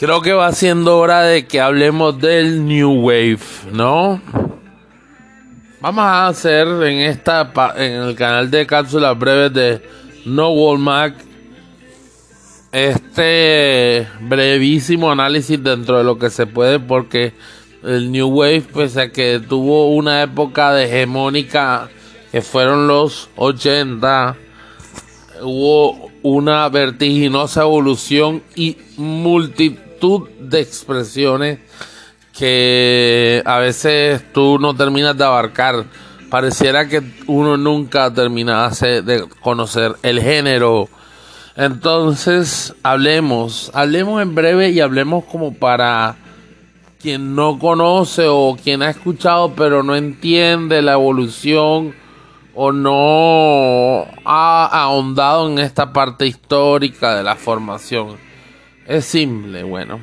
creo que va siendo hora de que hablemos del New Wave, ¿no? Vamos a hacer en esta en el canal de cápsulas breves de No Wall Mac este brevísimo análisis dentro de lo que se puede porque el New Wave pese a que tuvo una época de hegemónica que fueron los 80 hubo una vertiginosa evolución y multitud de expresiones que a veces tú no terminas de abarcar. Pareciera que uno nunca terminase de conocer el género. Entonces, hablemos, hablemos en breve y hablemos como para quien no conoce o quien ha escuchado pero no entiende la evolución o no ha ahondado en esta parte histórica de la formación. Es simple, bueno.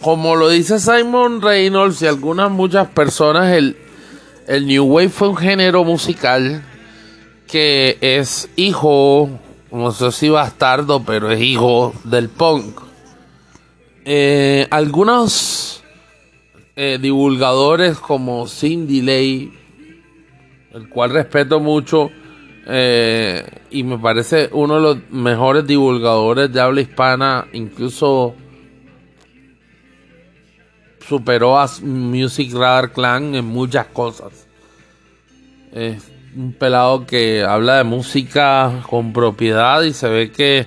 Como lo dice Simon Reynolds y algunas muchas personas, el, el New Wave fue un género musical que es hijo, no sé si bastardo, pero es hijo del punk. Eh, algunos eh, divulgadores como Cindy Lay el cual respeto mucho eh, y me parece uno de los mejores divulgadores de habla hispana, incluso superó a Music Radar Clan en muchas cosas. Es un pelado que habla de música con propiedad y se ve que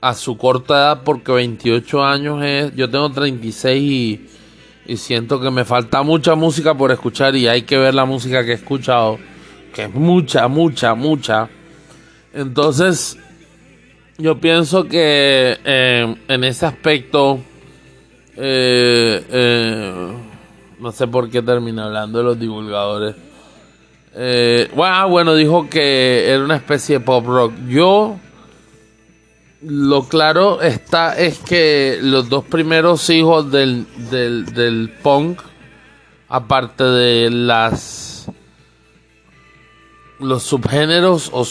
a su corta edad, porque 28 años es, yo tengo 36 y y siento que me falta mucha música por escuchar y hay que ver la música que he escuchado, que es mucha, mucha, mucha. Entonces, yo pienso que eh, en ese aspecto, eh, eh, no sé por qué termina hablando de los divulgadores. bueno, ah, bueno, dijo que era una especie de pop rock. Yo lo claro está es que los dos primeros hijos del, del, punk, aparte de las los subgéneros, o,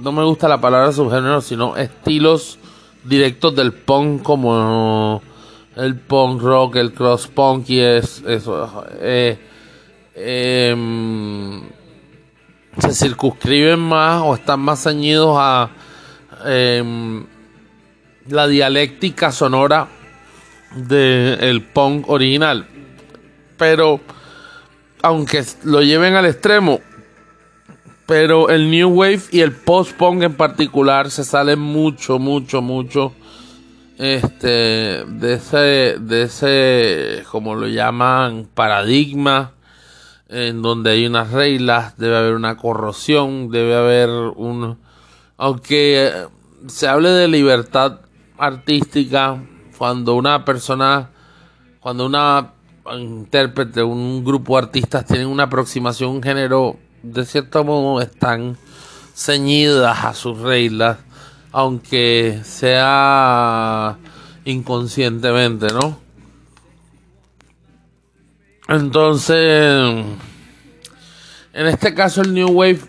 no me gusta la palabra subgénero, sino estilos directos del punk como el punk rock, el cross punk y es, eso. Eh, em, se circunscriben más o están más ceñidos a Em, la dialéctica sonora del punk original. Pero, aunque lo lleven al extremo, pero el New Wave y el post-punk en particular se salen mucho, mucho, mucho este, de ese, de ese, como lo llaman, paradigma en donde hay unas reglas, debe haber una corrosión, debe haber un, aunque se hable de libertad artística, cuando una persona, cuando una intérprete, un grupo de artistas tienen una aproximación un género, de cierto modo están ceñidas a sus reglas, aunque sea inconscientemente, ¿no? Entonces, en este caso el New Wave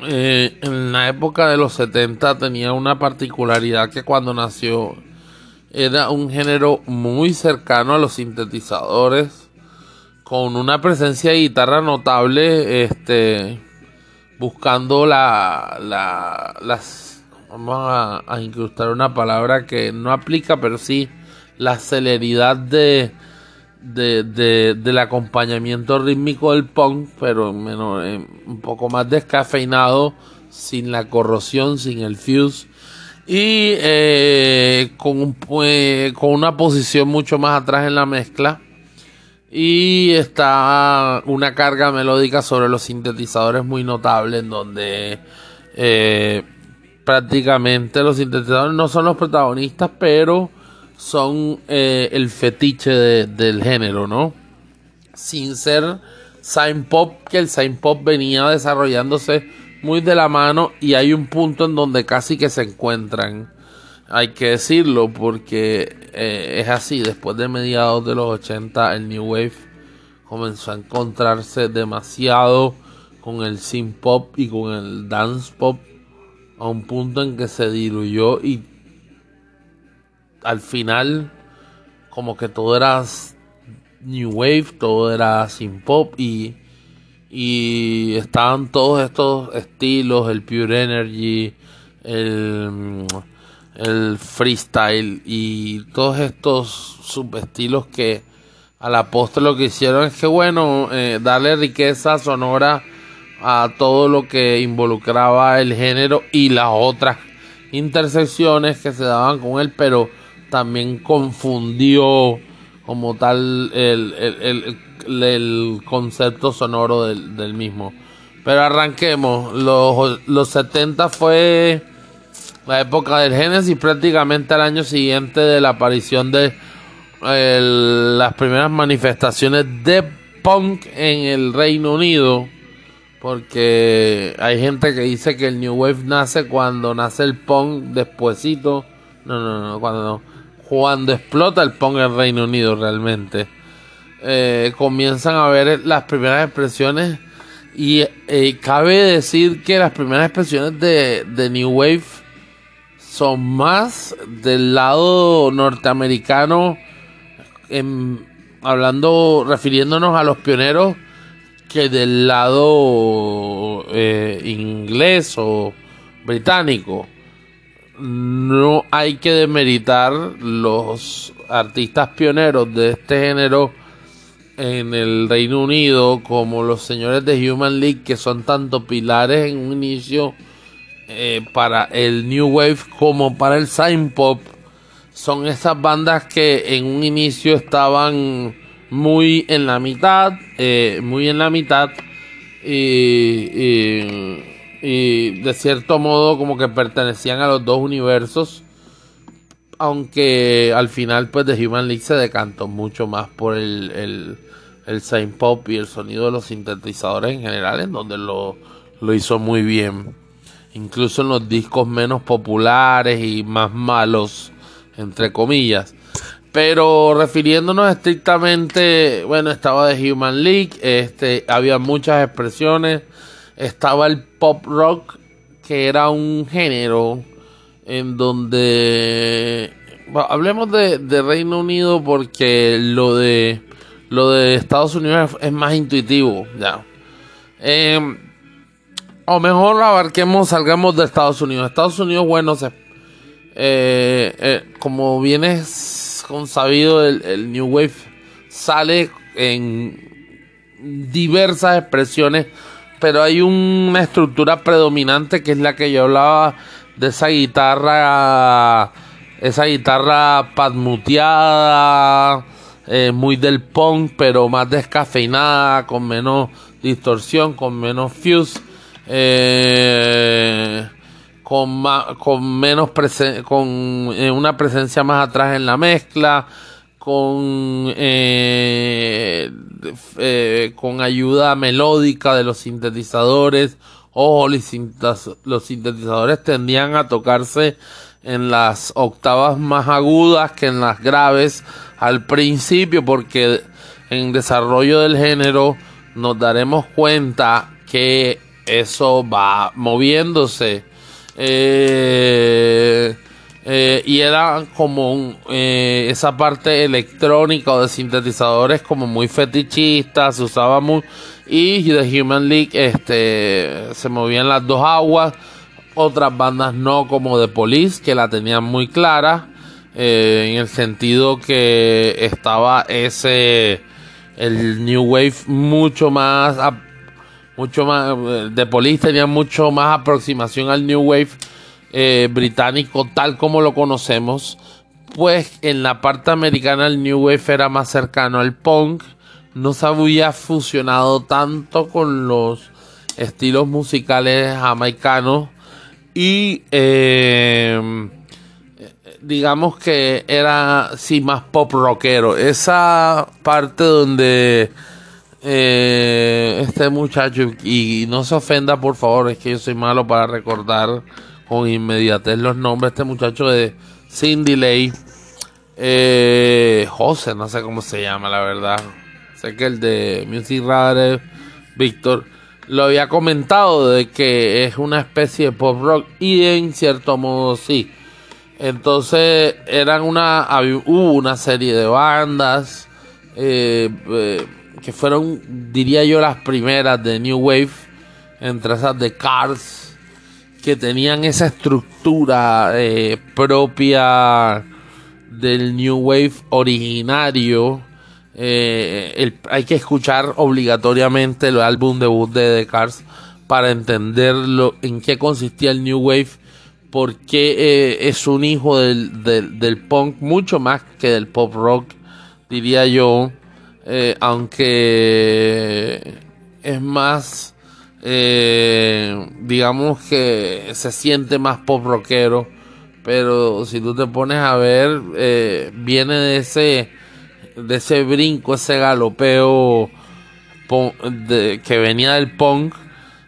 eh, en la época de los 70 tenía una particularidad que cuando nació era un género muy cercano a los sintetizadores, con una presencia de guitarra notable, este, buscando la, la las, vamos a, incrustar una palabra que no aplica, pero sí la celeridad de de, de, del acompañamiento rítmico del punk, pero menos, eh, un poco más descafeinado, sin la corrosión, sin el fuse y eh, con, pues, con una posición mucho más atrás en la mezcla. Y está una carga melódica sobre los sintetizadores muy notable, en donde eh, prácticamente los sintetizadores no son los protagonistas, pero son eh, el fetiche del género, ¿no? Sin ser sign pop, que el sign pop venía desarrollándose muy de la mano y hay un punto en donde casi que se encuentran. Hay que decirlo porque eh, es así, después de mediados de los 80 el New Wave comenzó a encontrarse demasiado con el synth pop y con el dance pop a un punto en que se diluyó y al final como que todo era new wave, todo era sin pop y y estaban todos estos estilos, el pure energy, el, el freestyle y todos estos subestilos que a la postre lo que hicieron es que bueno, eh, darle riqueza sonora a todo lo que involucraba el género y las otras intersecciones que se daban con él, pero también confundió como tal el, el, el, concepto sonoro del, del, mismo. Pero arranquemos, los, los 70 fue la época del Génesis, prácticamente al año siguiente de la aparición de las primeras manifestaciones de punk en el Reino Unido porque hay gente que dice que el New Wave nace cuando nace el punk despuesito. No, no, no, cuando. Cuando explota el punk en el Reino Unido realmente. Eh, comienzan a ver las primeras expresiones. Y eh, cabe decir que las primeras expresiones de, de New Wave son más del lado norteamericano. hablando, refiriéndonos a los pioneros que del lado eh, inglés o británico no hay que demeritar los artistas pioneros de este género en el Reino Unido como los señores de Human League que son tanto pilares en un inicio eh, para el New Wave como para el Sign Pop son esas bandas que en un inicio estaban muy en la mitad, eh, muy en la mitad y, de cierto modo como que pertenecían a los dos universos, aunque al final pues de Human League se decantó mucho más por el, el, el pop y el sonido de los sintetizadores en general, en donde lo, lo hizo muy bien. Incluso en los discos menos populares y más malos, entre comillas. Pero refiriéndonos estrictamente, bueno, estaba de Human League, este, había muchas expresiones, estaba el pop rock, que era un género en donde hablemos de, Reino Unido porque lo de lo de Estados Unidos es, más intuitivo, ya. Em, o mejor abarquemos, salgamos de Estados Unidos. Estados Unidos, bueno, se, eh, eh, como vienes sabido el, New Wave sale en diversas expresiones, pero hay una estructura predominante que es la que yo hablaba de esa guitarra, esa guitarra padmuteada, eh, muy del punk, pero más descafeinada, con menos distorsión, con menos fuse. Eh, con, con menos con eh, una presencia más atrás en la mezcla, con, eh, eh, con ayuda melódica de los sintetizadores. Ojo, los sintetizadores tendían a tocarse en las octavas más agudas que en las graves al principio, porque en desarrollo del género nos daremos cuenta que eso va moviéndose. Eh, eh, y era como eh, esa parte electrónica o de sintetizadores como muy fetichista, se usaba muy y The Human League este se movían las dos aguas, otras bandas no como The Police que la tenían muy clara en el sentido que estaba ese el New Wave mucho más mucho más, The Police tenía mucho más aproximación al New Wave eh, británico tal como lo conocemos, pues en la parte americana el New Wave era más cercano al punk, no se había fusionado tanto con los estilos musicales jamaicanos y eh, digamos que era sí más pop rockero, esa parte donde eh, este muchacho, y no se ofenda por favor, es que yo soy malo para recordar con inmediatez los nombres, este muchacho de Cindy Lay, eh, José, no sé cómo se llama la verdad, sé que el de Music Radar, Víctor, lo había comentado de que es una especie de pop rock y en cierto modo sí. Entonces eran una, hubo una serie de bandas eh, eh, que fueron, diría yo, las primeras de New Wave, entre esas de Cars, que tenían esa estructura eh, propia del New Wave originario. hay que escuchar obligatoriamente el álbum debut de The Cars para entender en qué consistía el New Wave, porque es un hijo del, del punk mucho más que del pop rock diría yo, eh, aunque es más, eh, digamos que se siente más pop rockero, pero si tú te pones a ver, eh, viene de ese, de ese brinco, ese galopeo que venía del punk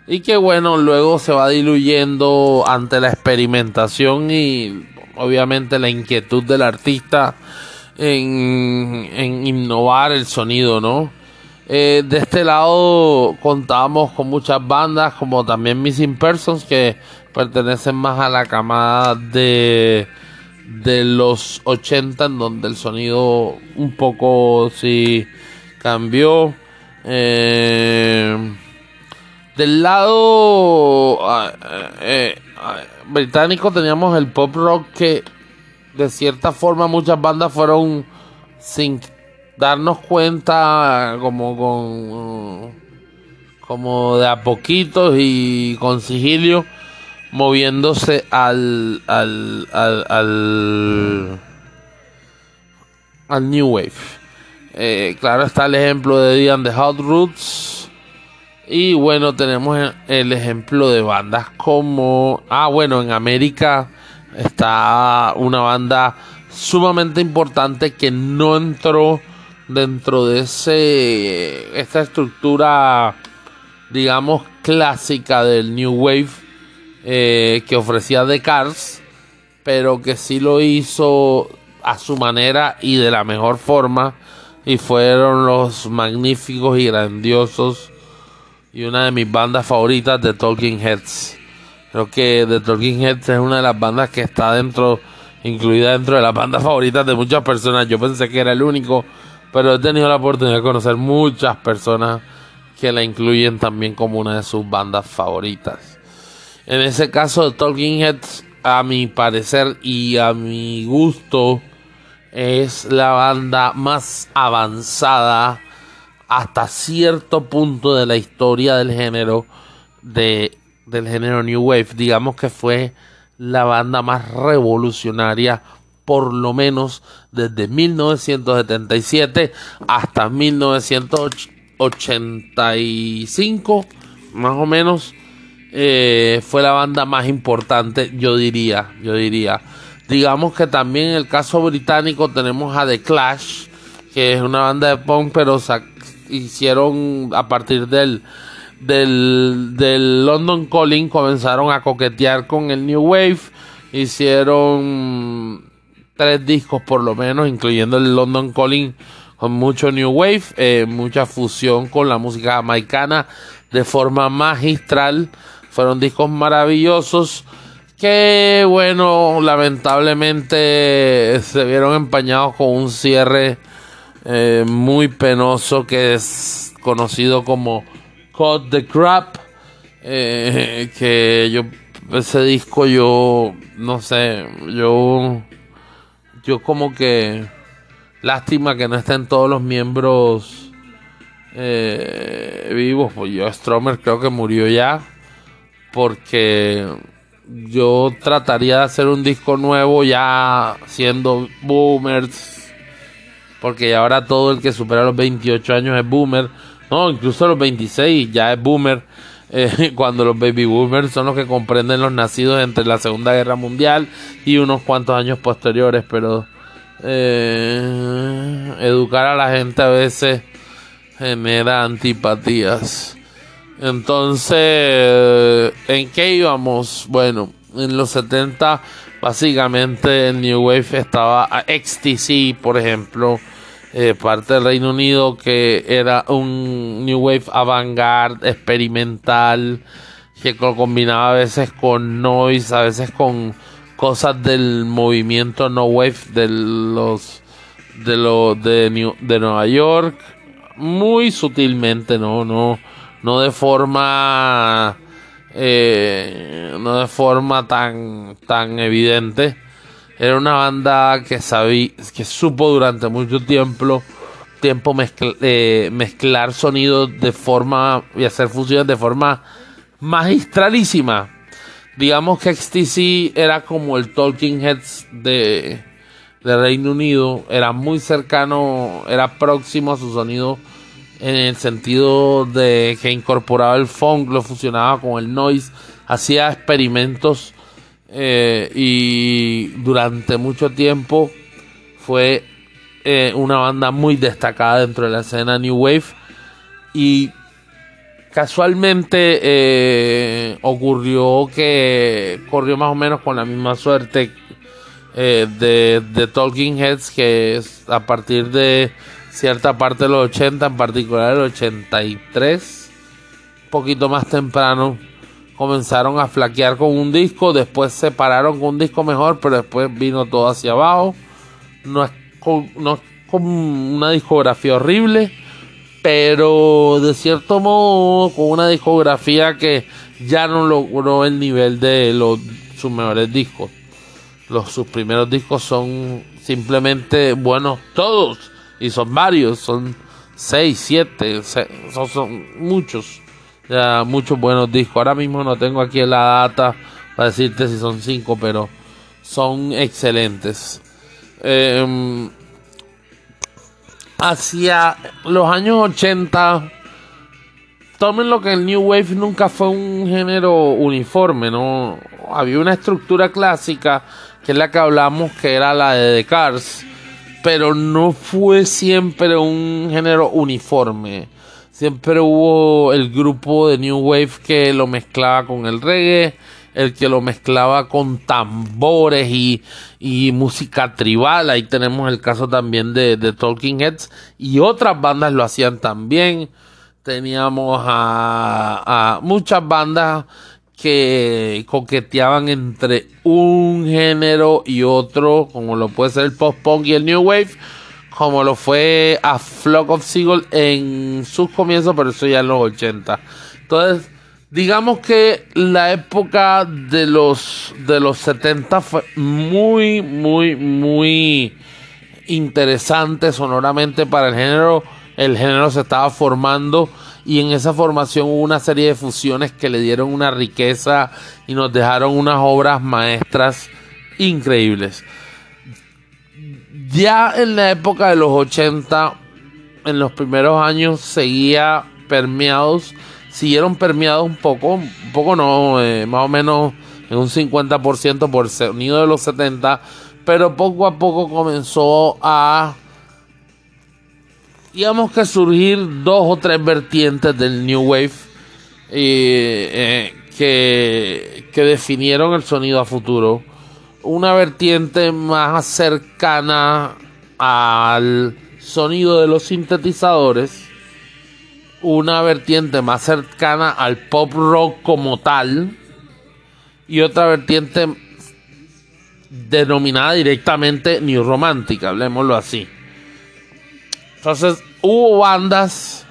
y que bueno, luego se va diluyendo ante la experimentación y obviamente la inquietud del artista en, innovar el sonido, ¿no? Eh, de este lado contábamos con muchas bandas como también Missing Persons que pertenecen más a la camada de, de los 80 en donde el sonido un poco sí cambió. Eh, del lado ah, eh, británico teníamos el pop rock que de cierta forma muchas bandas fueron sin darnos cuenta como con como de a poquitos y con sigilio moviéndose al al, al, al, New Wave. Eh, claro está el ejemplo de Dian the Hot Roots. Y bueno, tenemos el ejemplo de bandas como. Ah, bueno, en América está una banda sumamente importante que no entró dentro de ese esta estructura digamos clásica del new wave eh, que ofrecía The Cars pero que sí lo hizo a su manera y de la mejor forma y fueron los magníficos y grandiosos y una de mis bandas favoritas de Talking Heads Creo que The Talking Heads es una de las bandas que está dentro, incluida dentro de las bandas favoritas de muchas personas. Yo pensé que era el único, pero he tenido la oportunidad de conocer muchas personas que la incluyen también como una de sus bandas favoritas. En ese caso, The Talking Heads, a mi parecer y a mi gusto, es la banda más avanzada hasta cierto punto de la historia del género de del género New Wave. Digamos que fue la banda más revolucionaria por lo menos desde 1977 hasta 1985 más o menos eh, fue la banda más importante yo diría yo diría digamos que también en el caso británico tenemos a The Clash que es una banda de punk pero hicieron a partir del del, del London Calling comenzaron a coquetear con el New Wave. Hicieron tres discos por lo menos, incluyendo el London Calling con mucho New Wave, eh, mucha fusión con la música jamaicana de forma magistral. Fueron discos maravillosos que, bueno, lamentablemente se vieron empañados con un cierre eh, muy penoso que es conocido como Cut the Crap. Eh, que yo, ese disco yo, no sé, yo, yo como que, lástima que no estén todos los miembros eh, vivos, pues yo Stromer creo que murió ya, porque yo trataría de hacer un disco nuevo ya siendo boomers, porque ahora todo el que supera los 28 años es boomer no, incluso los 26 ya es boomer. Eh, cuando los baby boomers son los que comprenden los nacidos entre la Segunda Guerra Mundial y unos cuantos años posteriores, pero eh, educar a la gente a veces genera antipatías. Entonces, ¿en qué íbamos? Bueno, en los 70 básicamente el New Wave estaba a XTC, por ejemplo, eh, parte del Reino Unido que era un New Wave avant-garde experimental que combinaba a veces con noise, a veces con, cosas del movimiento no wave de los de los de, de Nueva York muy sutilmente no no no de forma eh, no de forma tan tan evidente era una banda que sabía que supo durante mucho tiempo tiempo eh, mezclar sonidos de forma y hacer fusiones de forma magistralísima. Digamos que XTC era como el Talking Heads de, de Reino Unido, era muy cercano, era próximo a su sonido en el sentido de que incorporaba el funk, lo fusionaba con el noise, hacía experimentos eh, y durante mucho tiempo fue eh, una banda muy destacada dentro de la escena New Wave. Y Casualmente eh, ocurrió que corrió más o menos con la misma suerte de, de, Talking Heads, que es a partir de cierta parte de los 80, en particular el 83, un poquito más temprano, comenzaron a flaquear con un disco, después se pararon con un disco mejor, pero después vino todo hacia abajo. No es no es con una discografía horrible pero de cierto modo con una discografía que ya no logró el nivel de los, sus mejores discos. Los, sus primeros discos son simplemente buenos todos y son varios, son seis, siete, son, son muchos, ya muchos buenos discos. Ahora mismo no tengo aquí la data para decirte si son cinco, pero son excelentes. Eh, hacia los años 80, tomen lo que el New Wave nunca fue un género uniforme, ¿no? Había una estructura clásica, que es la que hablamos, que era la de The Cars, pero no fue siempre un género uniforme. Siempre hubo el grupo de New Wave que lo mezclaba con el reggae, el que lo mezclaba con tambores y, música tribal. Ahí tenemos el caso también de, Talking Heads y otras bandas lo hacían también. Teníamos a, a muchas bandas que coqueteaban entre un género y otro, como lo puede ser el post-punk y el new wave, como lo fue a Flock of Seagull en sus comienzos, pero eso ya en los 80. Entonces, digamos que la época de los de los 70 fue muy muy muy interesante sonoramente para el género el género se estaba formando y en esa formación hubo una serie de fusiones que le dieron una riqueza y nos dejaron unas obras maestras increíbles ya en la época de los 80 en los primeros años seguía permeados siguieron permeados un poco, un poco no, eh, más o menos en un 50% por sonido de los 70, pero poco a poco comenzó a, digamos que surgir dos o tres vertientes del New Wave eh, que, que definieron el sonido a futuro. Una vertiente más cercana al sonido de los sintetizadores una vertiente más cercana al pop rock como tal y otra vertiente denominada directamente New Romantic, hablemoslo así. Entonces hubo bandas,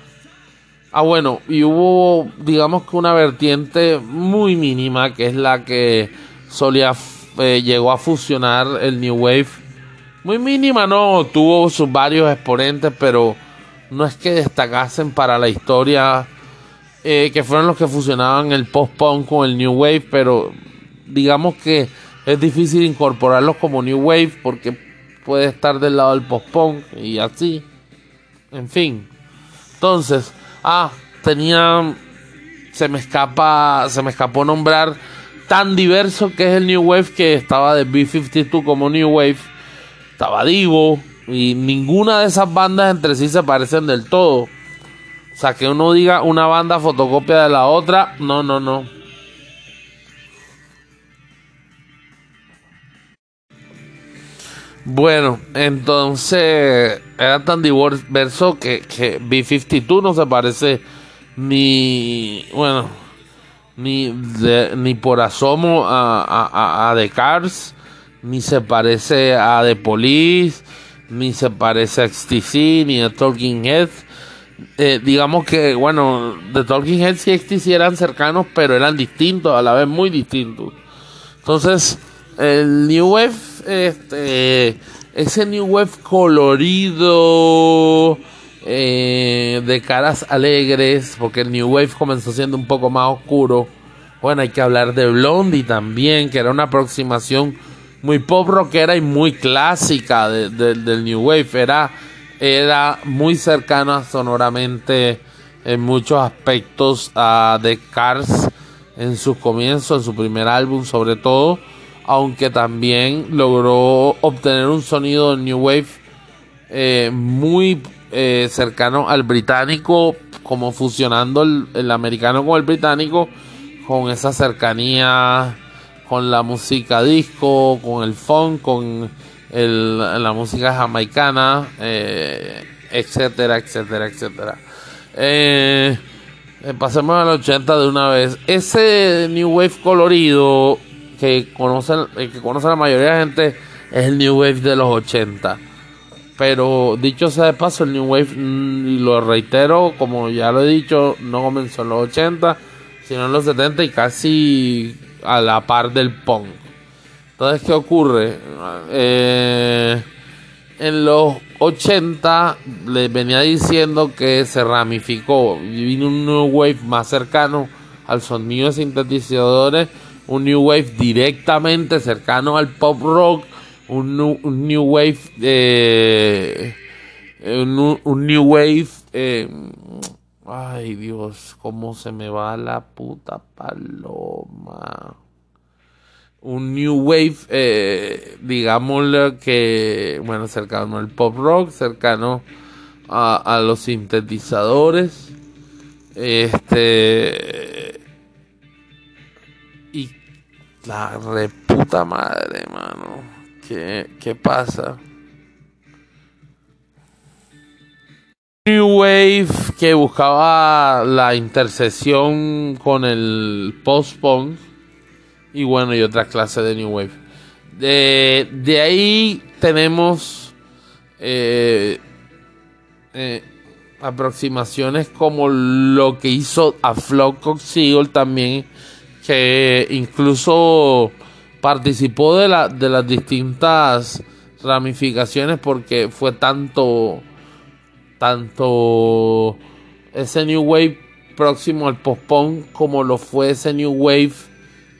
ah bueno, y hubo digamos que una vertiente muy mínima que es la que solía eh, llegó a fusionar el New Wave. Muy mínima, no, tuvo sus varios exponentes, pero no es que destacasen para la historia, eh, que fueron los que fusionaban el post-punk con el New Wave, pero digamos que es difícil incorporarlos como New Wave porque puede estar del lado del post-punk y así. En fin. Entonces, ah, tenía se me escapa se me escapó nombrar tan diverso que es el New Wave que estaba de B52 como New Wave. Estaba Divo, y ninguna de esas bandas entre sí se parecen del todo. O sea, que uno diga una banda fotocopia de la otra, no, no, no. Bueno, entonces era tan diverso que, que B-52 no se parece ni, bueno, ni, ni por asomo a, a, The Cars, ni se parece a The Police, ni se parece a XTC, ni a Talking Heads. Eh, digamos que, bueno, The Talking Heads y XTC eran cercanos, pero eran distintos, a la vez muy distintos. Entonces, el New Wave, este, ese New Wave colorido, eh, de caras alegres, porque el New Wave comenzó siendo un poco más oscuro. Bueno, hay que hablar de Blondie también, que era una aproximación muy pop rockera y muy clásica del New Wave. Era, era muy cercana sonoramente en muchos aspectos a The Cars en sus comienzos, en su primer álbum sobre todo, aunque también logró obtener un sonido New Wave eh, muy eh, cercano al británico, como fusionando el, americano con el británico, con esa cercanía con la música disco, con el funk, con la música jamaicana, eh, etcétera, etcétera, etcétera. Eh, pasemos al 80 de una vez. Ese New Wave colorido que conoce, que conoce la mayoría de la gente es el New Wave de los 80 pero dicho sea de paso, el New Wave, mm, y lo reitero, como ya lo he dicho, no comenzó en los 80, sino en los 70 y casi a la par del punk. Entonces, ¿qué ocurre? Eh, en los 80 les venía diciendo que se ramificó vino un New Wave más cercano al sonido de sintetizadores, un New Wave directamente cercano al pop rock un, new wave eh, un, new wave eh, ay Dios cómo se me va la puta paloma. Un new wave eh, digámosle que bueno cercano al pop rock cercano a, a los sintetizadores este y la reputa madre mano ¿Qué, pasa? New Wave que buscaba la intersección con el post-punk y bueno, y otra clase de New Wave. De, ahí tenemos eh, eh, aproximaciones como lo que hizo a Flock Seagull también, que incluso participó de, la, de las distintas ramificaciones porque fue tanto, tanto ese New Wave próximo al post-punk como lo fue ese New Wave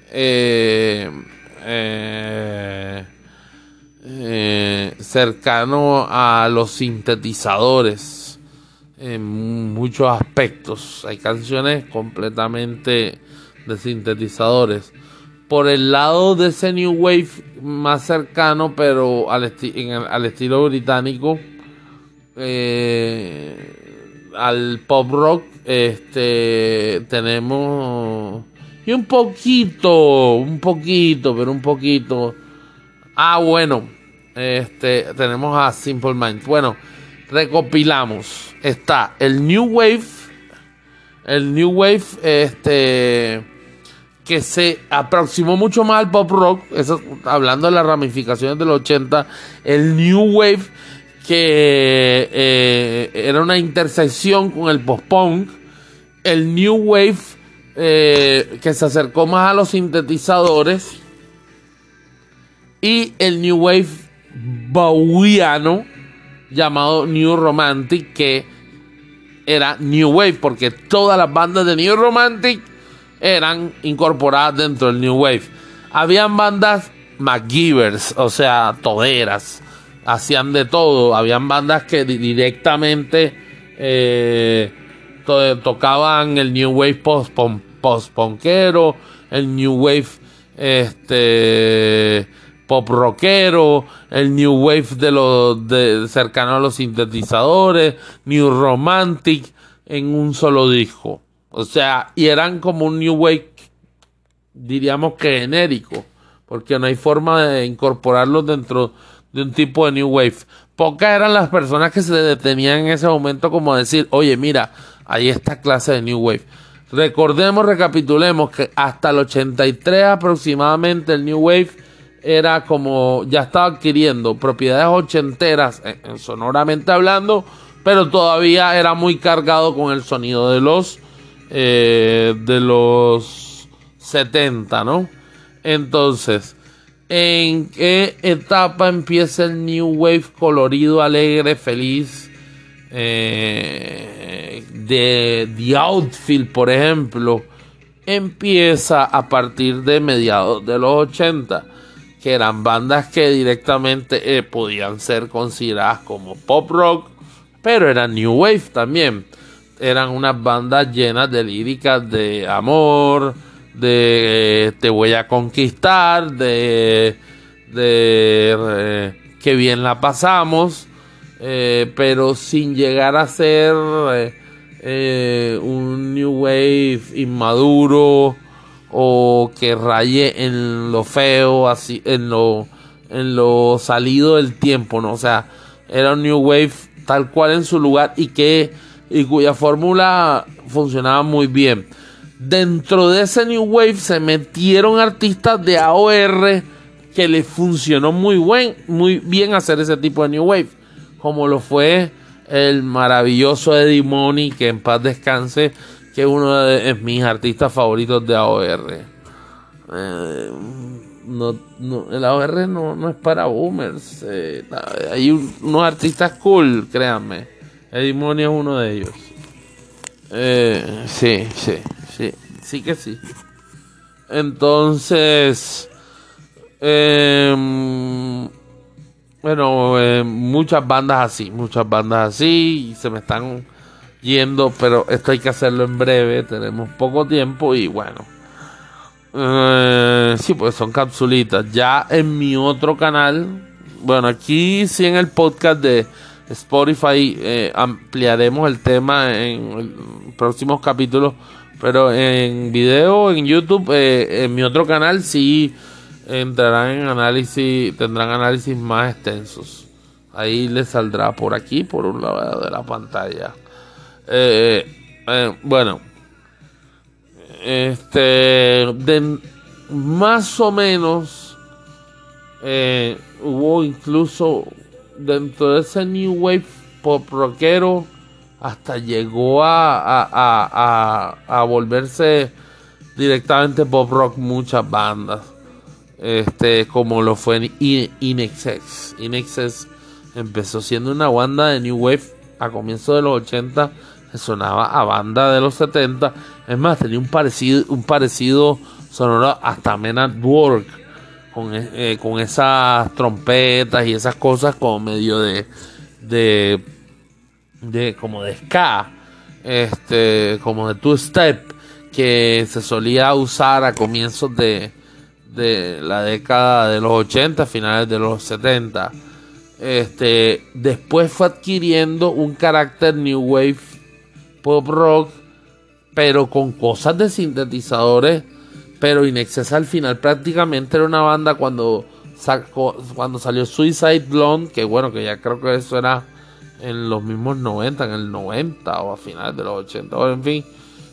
eh, eh, eh, cercano a los sintetizadores en muchos aspectos. Hay canciones completamente de sintetizadores por el lado de ese New Wave más cercano, pero al, estilo británico, eh, al pop rock, este, tenemos y un poquito, un poquito, pero un poquito. Ah, bueno, este, tenemos a Simple Minds. Bueno, recopilamos. Está el New Wave, el New Wave, este que se aproximó mucho más al pop rock, hablando de las ramificaciones de los 80, el New Wave, que eh, era una intersección con el post-punk, el New Wave, eh, que se acercó más a los sintetizadores, y el New Wave bowiano, llamado New Romantic, que era New Wave, porque todas las bandas de New Romantic eran incorporadas dentro del New Wave. Habían bandas MacGyvers, o sea, toderas, hacían de todo. Habían bandas que directamente eh, tocaban el New Wave post-punkero, el New Wave este pop rockero, el new wave de los de cercano a los sintetizadores, new romantic en un solo disco. O sea, y eran como un New Wave, diríamos que genérico, porque no hay forma de incorporarlos dentro de un tipo de New Wave. Pocas eran las personas que se detenían en ese momento como decir, oye, mira, hay esta clase de New Wave. Recordemos, recapitulemos que hasta el 83 aproximadamente el New Wave era como ya estaba adquiriendo propiedades ochenteras, en, sonoramente hablando, pero todavía era muy cargado con el sonido de los eh, de los 70, ¿no? Entonces, ¿en qué etapa empieza el New Wave colorido, alegre, feliz? Eh, de The Outfield, por ejemplo, empieza a partir de mediados de los 80, que eran bandas que directamente eh, podían ser consideradas como pop rock, pero eran New Wave también. Eran unas bandas llenas de líricas de amor, de eh, te voy a conquistar, de, de que bien la pasamos eh, pero sin llegar a ser eh, eh, un new wave inmaduro o que raye en lo feo, así, en lo, en lo salido del tiempo, ¿no? O sea, era un new wave tal cual en su lugar y que y cuya fórmula funcionaba muy bien. Dentro de ese new wave se metieron artistas de AOR que le funcionó muy buen, muy bien hacer ese tipo de new wave como lo fue el maravilloso Eddie Money, que en paz descanse, que es uno de mis artistas favoritos de AOR. Eh, no, el AOR no, es para boomers. Eh, hay unos artistas cool, créanme. Eddie Money es uno de ellos. Eh, sí, sí, sí, sí que sí. Entonces, eh, bueno, eh, muchas bandas así, muchas bandas así, y se me están yendo, pero esto hay que hacerlo en breve, tenemos poco tiempo y bueno. Eh, sí, pues son capsulitas. Ya en mi otro canal, bueno, aquí sí en el podcast de Spotify eh, ampliaremos el tema en próximos capítulos, pero en video, en YouTube, en mi otro canal sí entrarán en análisis, tendrán análisis más extensos. Ahí les saldrá por aquí, por un lado de la pantalla. Eh, eh, bueno, este, más o menos eh, hubo incluso dentro de ese new wave pop rockero hasta llegó a, a, a, a volverse directamente pop rock muchas bandas este, como lo fue en Inexcess. Inexcess empezó siendo una banda de New Wave a comienzos de los 80, que sonaba a banda de los 70. Es más, tenía un parecido, un parecido sonoro hasta Men at Work, con, eh, con esas trompetas y esas cosas como medio de, de, de como de ska, este, como de two step, que se solía usar a comienzos de de la década de los 80, finales de los 70. Este, después fue adquiriendo un carácter new wave pop rock, pero con cosas de sintetizadores, pero Inexcess al final prácticamente era una banda cuando sacó, cuando salió Suicide Blonde, que bueno, que ya creo que eso era en los mismos 90, en el 90 o a finales de los 80, o en fin,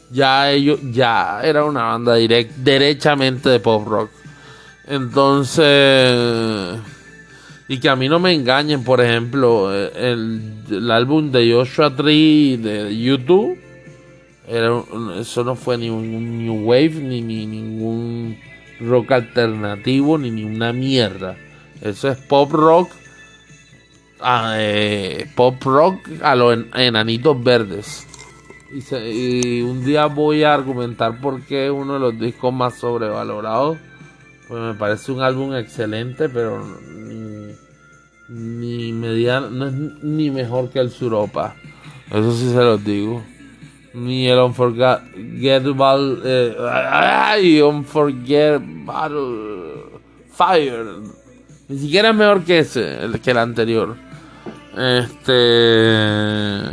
ya ellos ya era una banda direct, derechamente de pop rock. Entonces, y que a mí no me engañen, por ejemplo, el, álbum de Joshua Tree de YouTube, eso no fue ni un New Wave, ni, ningún rock alternativo, ni, ni una mierda. Eso es pop rock, ah, eh, pop rock a los enanitos verdes. Y, y un día voy a argumentar por qué es uno de los discos más sobrevalorados pues me parece un álbum excelente, pero ni, ni mediano, no es ni mejor que el Suropa. Eso sí se los digo. Ni el Unforgettable. Eh, ay, Unforgettable Fire. Ni siquiera es mejor que ese, el, que el anterior. Este.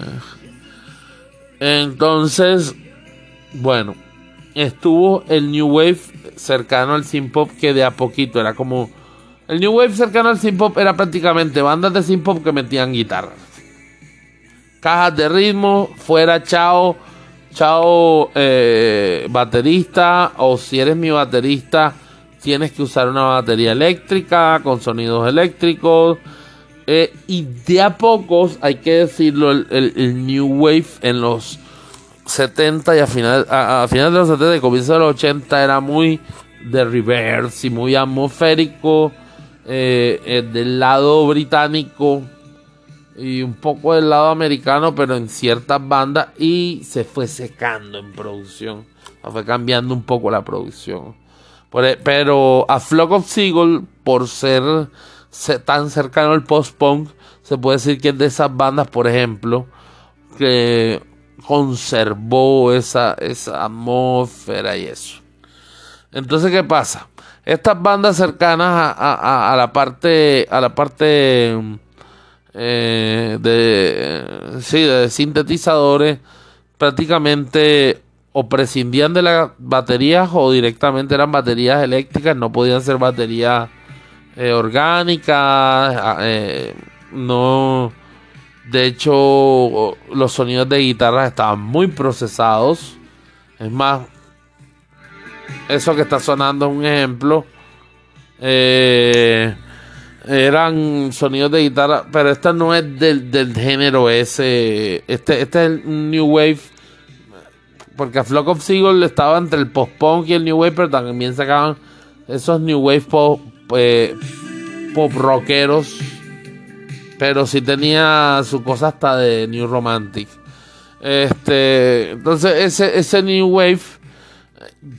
Entonces, bueno, estuvo el New Wave cercano al synth que de a poquito era como el new wave cercano al synth era prácticamente bandas de synth que metían guitarras cajas de ritmo fuera chao chao eh, baterista o si eres mi baterista tienes que usar una batería eléctrica con sonidos eléctricos. Eh, y de a pocos hay que decirlo el, new wave en los 70 y a final, a, finales de los 70 y comienzo de los 80 era muy de reverse y muy atmosférico eh, del lado británico y un poco del lado americano, pero en ciertas bandas y se fue secando en producción. Fue cambiando un poco la producción. E, pero a Flock of Seagull, por ser tan cercano al post-punk, se puede decir que es de esas bandas, por ejemplo, que conservó esa, esa atmósfera y eso. Entonces, ¿qué pasa? Estas bandas cercanas a, a la parte a la parte eh, de, sí, de sintetizadores prácticamente o prescindían de las baterías o directamente eran baterías eléctricas, no podían ser baterías eh, orgánicas, ah, eh, no, de hecho los sonidos de guitarra estaban muy procesados, es más, eso que está sonando es un ejemplo, eh, eran sonidos de guitarra, pero esta no es del, género ese. Este, este es el New Wave. Porque a Flock of Seagull estaba entre el post-punk y el New Wave, pero también sacaban esos New Wave pop, eh, pop rockeros. Pero sí tenía su cosa hasta de New Romantic. Este, entonces ese, ese New Wave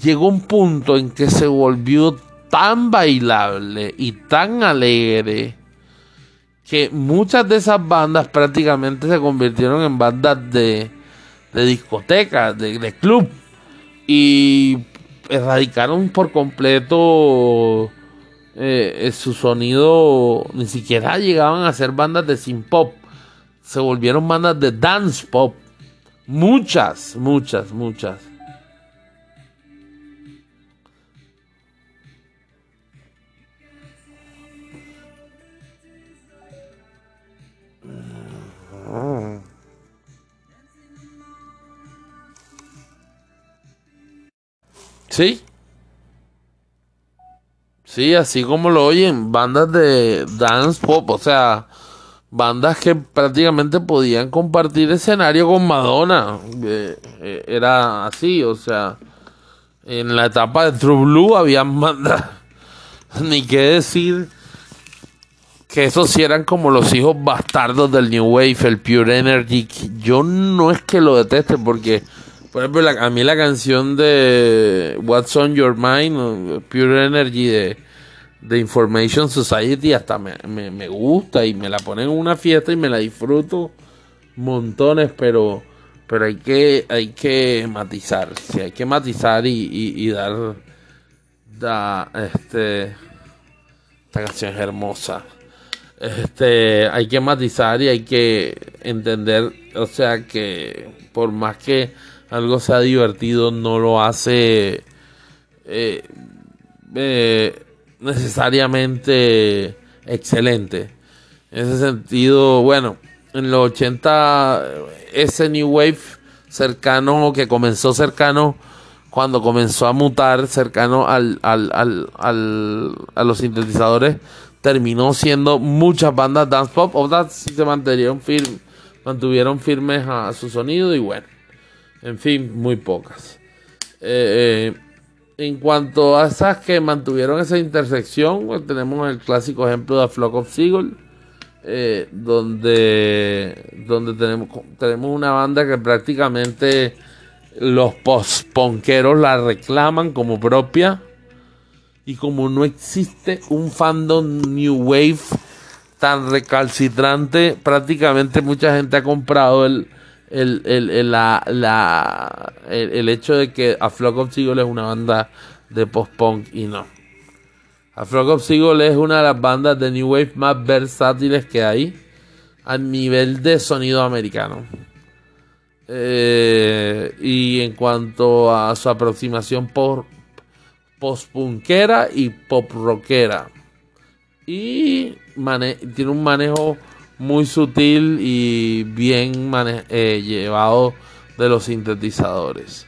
llegó a un punto en que se volvió tan bailable y tan alegre que muchas de esas bandas prácticamente se convirtieron en bandas de, de discotecas, de, club y erradicaron por completo eh, su sonido, ni siquiera llegaban a ser bandas de synth pop, se volvieron bandas de dance pop, muchas, muchas, muchas. Sí. Sí, así como lo oyen, bandas de dance pop, o sea, bandas que prácticamente podían compartir escenario con Madonna. Eh, eh, era así, o sea, en la etapa de True Blue había bandas, ni qué decir que esos sí eran como los hijos bastardos del New Wave, el Pure Energy. Yo no es que lo deteste porque, por ejemplo, a mí la canción de What's on Your Mind, Pure Energy de, de Information Society, hasta me, me, gusta y me la ponen en una fiesta y me la disfruto montones, pero pero hay que hay que matizar, sí, hay que matizar y, y, dar, da, este esta canción es hermosa este, hay que matizar y hay que entender, o sea, que por más que algo sea divertido, no lo hace eh, eh, necesariamente excelente. En ese sentido, bueno, en los 80, ese New Wave cercano, que comenzó cercano, cuando comenzó a mutar cercano al, al, al, a los sintetizadores, terminó siendo muchas bandas dance pop, otras sí se mantuvieron, firmes mantuvieron firmes a su sonido y bueno, en fin, muy pocas. Eh, eh, en cuanto a esas que mantuvieron esa intersección, pues, tenemos el clásico ejemplo de Flock of Seagull, eh, donde, donde tenemos, tenemos una banda que prácticamente los post-ponqueros la reclaman como propia y como no existe un fandom New Wave tan recalcitrante, prácticamente mucha gente ha comprado el, el, el, la, la, el, hecho de que A Flock of Seagull es una banda de post-punk y no. A Flock of Seagull es una de las bandas de New Wave más versátiles que hay a nivel de sonido americano. Eh, y en cuanto a su aproximación por post-punkera y pop-rockera. Y tiene un manejo muy sutil y bien eh, llevado de los sintetizadores.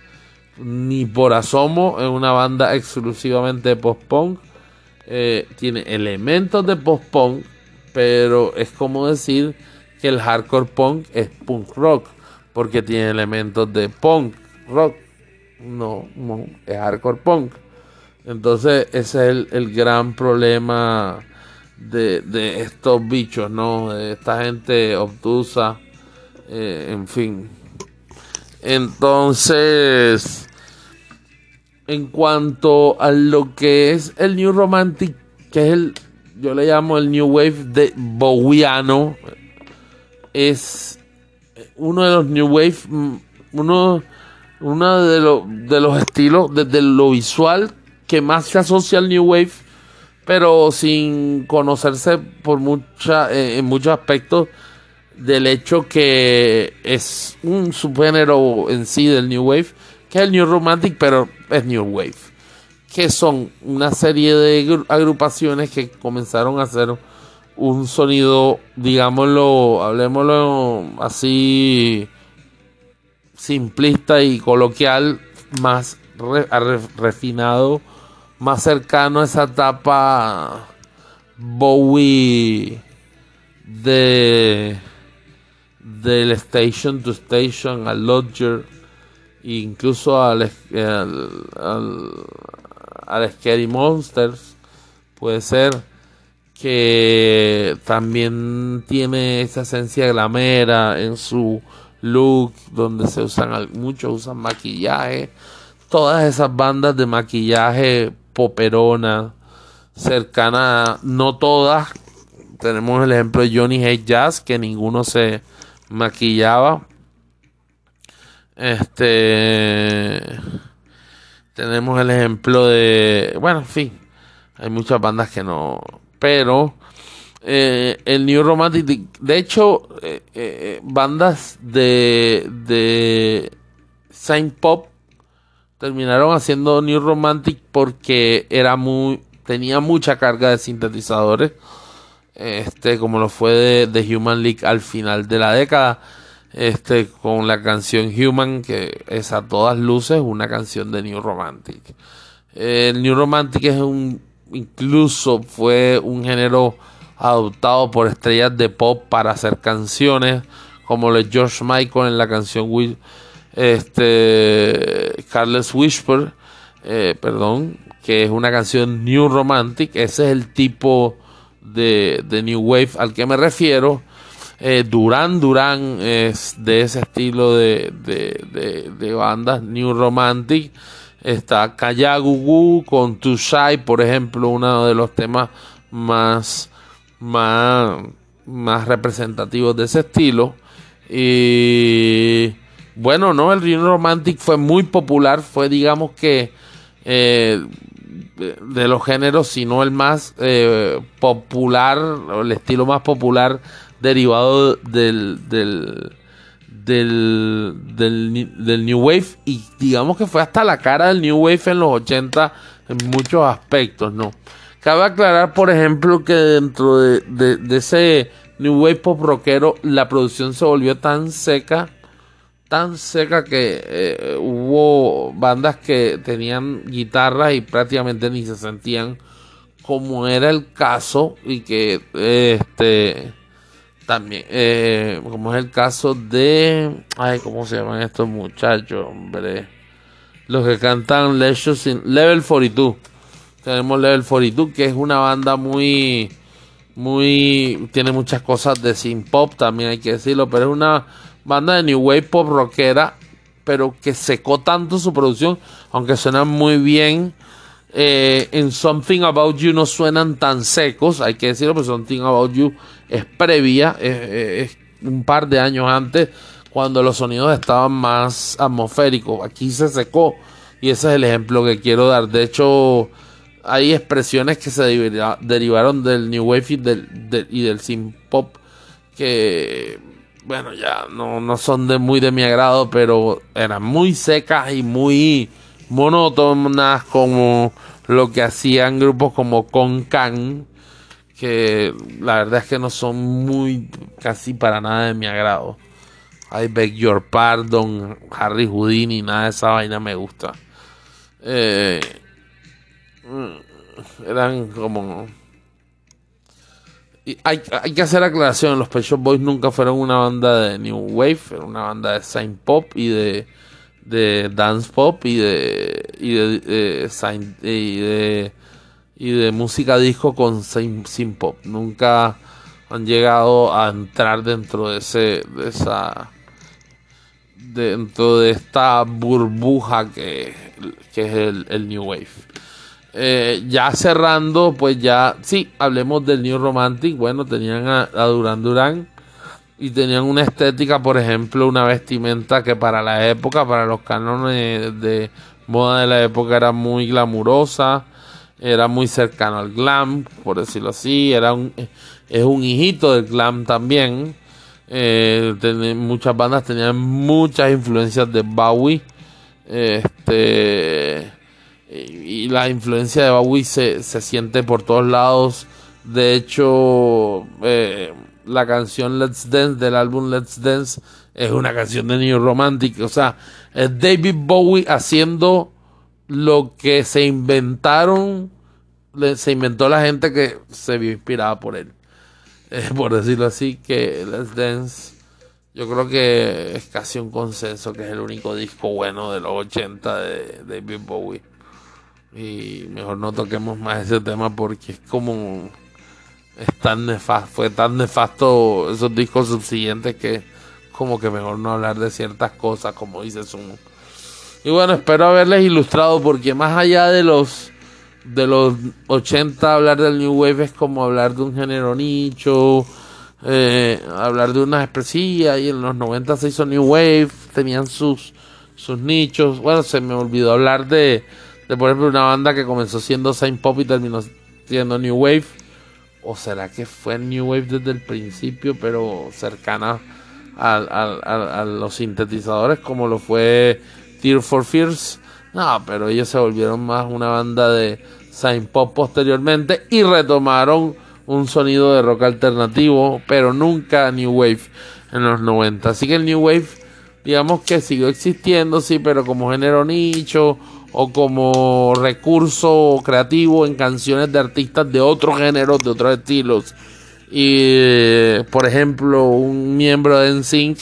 Ni por asomo es una banda exclusivamente post-punk. Eh, tiene elementos de post-punk, pero es como decir que el hardcore punk es punk rock, porque tiene elementos de punk rock. No, no, es hardcore punk. Entonces ese es el, gran problema de, de, estos bichos, ¿no? De esta gente obtusa, eh, en fin. Entonces, en cuanto a lo que es el New Romantic, que es el, yo le llamo el New Wave de Bowiano, es uno de los New Wave, mm, uno, uno de, de los estilos desde lo visual que más se asocia al New Wave, pero sin conocerse por mucha, eh, en muchos aspectos del hecho que es un subgénero en sí del New Wave, que es el New Romantic, pero es New Wave, que son una serie de agrupaciones que comenzaron a hacer un sonido, digámoslo, hablemoslo así simplista y coloquial, más refinado más cercano a esa etapa Bowie de del station to station al lodger incluso al, al, al, Scary Monsters puede ser que también tiene esa esencia glamera en su look donde se usan muchos usan maquillaje. Todas esas bandas de maquillaje poperona, cercana, no todas. Tenemos el ejemplo de Johnny Hay Jazz, que ninguno se maquillaba. Este. Tenemos el ejemplo de. Bueno, en fin. Hay muchas bandas que no. Pero. Eh, el New Romantic. De hecho, eh, eh, bandas de. De. Saint Pop terminaron haciendo New Romantic porque era muy tenía mucha carga de sintetizadores este como lo fue de, Human League al final de la década. Este con la canción Human que es a todas luces una canción de New Romantic. El New Romantic es un incluso fue un género adoptado por estrellas de pop para hacer canciones como lo de George Michael en la canción Will este Carlos Whisper, eh, perdón, que es una canción New Romantic, ese es el tipo de, New Wave al que me refiero. Eh, Duran Duran es de ese estilo de, de, bandas New Romantic. Está Kayagugu con Shy, por ejemplo, uno de los temas más, más, más representativos de ese estilo. Y bueno, no, el Ring Romantic fue muy popular, fue digamos que eh, de, los géneros, sino el más eh, popular, el estilo más popular derivado del, del, del, New Wave y digamos que fue hasta la cara del New Wave en los 80 en muchos aspectos, ¿no? Cabe aclarar, por ejemplo, que dentro de, de ese New Wave pop rockero la producción se volvió tan seca tan seca que eh, hubo bandas que tenían guitarras y prácticamente ni se sentían como era el caso y que este también eh, como es el caso de ay cómo se llaman estos muchachos hombre los que cantan Level 42 tenemos Level 42 que es una banda muy muy tiene muchas cosas de synth pop también hay que decirlo pero es una banda de New Wave pop rockera, pero que secó tanto su producción, aunque suenan muy bien. Eh, en Something About You no suenan tan secos, hay que decirlo, pero Something About You es previa, es un par de años antes, cuando los sonidos estaban más atmosféricos. Aquí se secó y ese es el ejemplo que quiero dar. De hecho, hay expresiones que se derivaron del New Wave y del, y del synth pop que bueno, ya no, no son de muy de mi agrado, pero eran muy secas y muy monótonas como lo que hacían grupos como Concan, que la verdad es que no son muy casi para nada de mi agrado. I Beg Your Pardon, Harry Houdini, nada de esa vaina me gusta. Eh, mm, eran como... hay, hay, que hacer aclaración, los Pet Boys nunca fueron una banda de New Wave, era una banda de Saint Pop y de, de Dance Pop y de, y de, música disco con Saint Pop. Nunca han llegado a entrar dentro de ese de esa dentro de esta burbuja que, es el, New Wave. Eh, ya cerrando, pues ya, sí, hablemos del New Romantic. Bueno, tenían a, Duran Duran y tenían una estética, por ejemplo, una vestimenta que para la época, para los cánones de moda de la época era muy glamurosa, era muy cercano al glam, por decirlo así, era un, es un hijito del glam también. Eh, muchas bandas tenían muchas influencias de Bowie. Este, y, la influencia de Bowie se, siente por todos lados. De hecho, eh, la canción Let's Dance del álbum Let's Dance es una canción de New Romantic. O sea, es David Bowie haciendo lo que se inventaron, se inventó la gente que se vio inspirada por él. por decirlo así, que Let's Dance yo creo que es casi un consenso que es el único disco bueno de los 80 de David Bowie. Y mejor no toquemos más ese tema porque es como es tan nefasto, fue tan nefasto esos discos subsiguientes que como que mejor no hablar de ciertas cosas como dice Sumo. Y bueno, espero haberles ilustrado porque más allá de los de los 80 hablar del New Wave es como hablar de un género nicho, eh, hablar de una expresía y en los 90 se hizo New Wave, tenían sus, sus nichos. Bueno, se me olvidó hablar de, de, por ejemplo, una banda que comenzó siendo Saint Pop y terminó siendo New Wave. ¿O será que fue New Wave desde el principio, pero cercana a, los sintetizadores como lo fue Tear for Fears? No, pero ellos se volvieron más una banda de Saint Pop posteriormente y retomaron un sonido de rock alternativo, pero nunca New Wave en los 90. Así que el New Wave, digamos que siguió existiendo, sí, pero como género nicho o como recurso creativo en canciones de artistas de otros géneros, de otros estilos. Y, por ejemplo, un miembro de NSYNC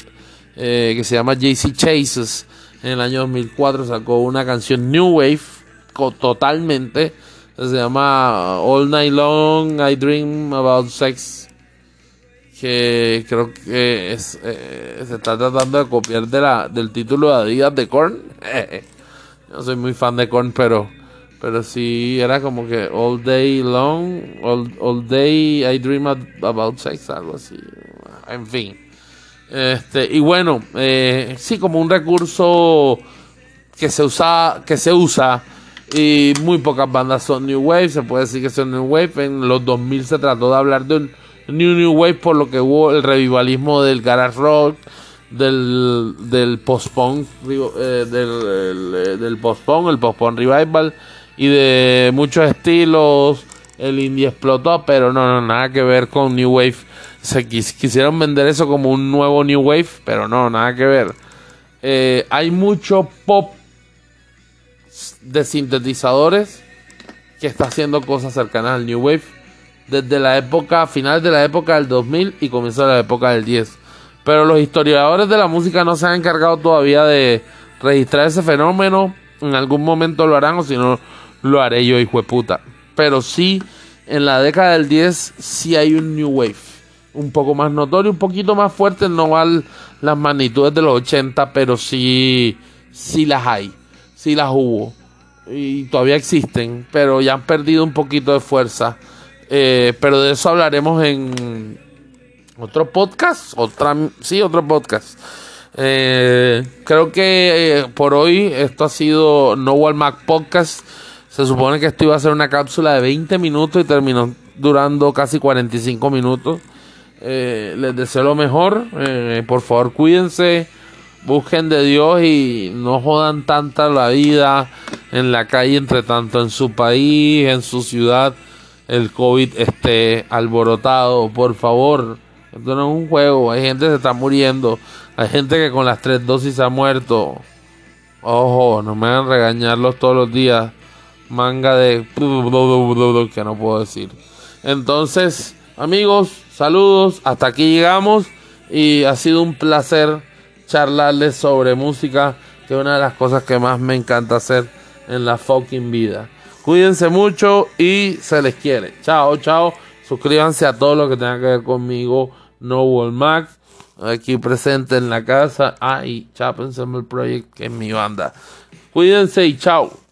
eh, que se llama JC Chases en el año 2004 sacó una canción New Wave totalmente. Se llama All Night Long I Dream About Sex. Que creo que eh, se está tratando de copiar de la, del título de Adidas de Korn. no soy muy fan de Korn, pero, pero sí era como que All Day Long, All, all Day I Dream About Sex, algo así. En fin. Este, y bueno, eh, sí, como un recurso que se usa, que se usa y muy pocas bandas son New Wave, se puede decir que son New Wave. En los 2000 se trató de hablar de un New New Wave por lo que hubo el revivalismo del garage rock, del, del post-punk, eh, del, eh, del post-punk, el post-punk revival y de muchos estilos. El indie explotó, pero no, no, nada que ver con New Wave se quisieron vender eso como un nuevo New Wave, pero no, nada que ver. Eh, hay mucho pop de sintetizadores que está haciendo cosas cercanas al New Wave desde la época, final de la época del 2000 y comienzo de la época del 10. Pero los historiadores de la música no se han encargado todavía de registrar ese fenómeno. En algún momento lo harán o si no lo haré yo, hijo de puta. Pero sí, en la década del 10 sí hay un New Wave un poco más notorio, un poquito más fuerte, no al las magnitudes de los 80, pero sí, sí las hay, sí las hubo y todavía existen, pero ya han perdido un poquito de fuerza. Eh, pero de eso hablaremos en otro podcast, otra, sí, otro podcast. Eh, creo que eh, por hoy esto ha sido No Wall Mac Podcast. Se supone que esto iba a ser una cápsula de 20 minutos y terminó durando casi 45 minutos. Eh, les deseo lo mejor. Eh, por favor, cuídense. Busquen de Dios y no jodan tanta la vida en la calle, entre tanto en su país, en su ciudad, el COVID esté alborotado. Por favor, Esto no es un juego. Hay gente que se está muriendo. Hay gente que con las tres dosis ha muerto. Ojo, no me hagan regañarlos todos los días. Manga de... que no puedo decir. Entonces, amigos, saludos. Hasta aquí llegamos. Y ha sido un placer charlarles sobre música. Que es una de las cosas que más me encanta hacer en la fucking vida. Cuídense mucho y se les quiere. Chao, chao. Suscríbanse a todo lo que tenga que ver conmigo. No Wall Max. Aquí presente en la casa. Ah, y Chappensemmel Project, que es mi banda. Cuídense y chao.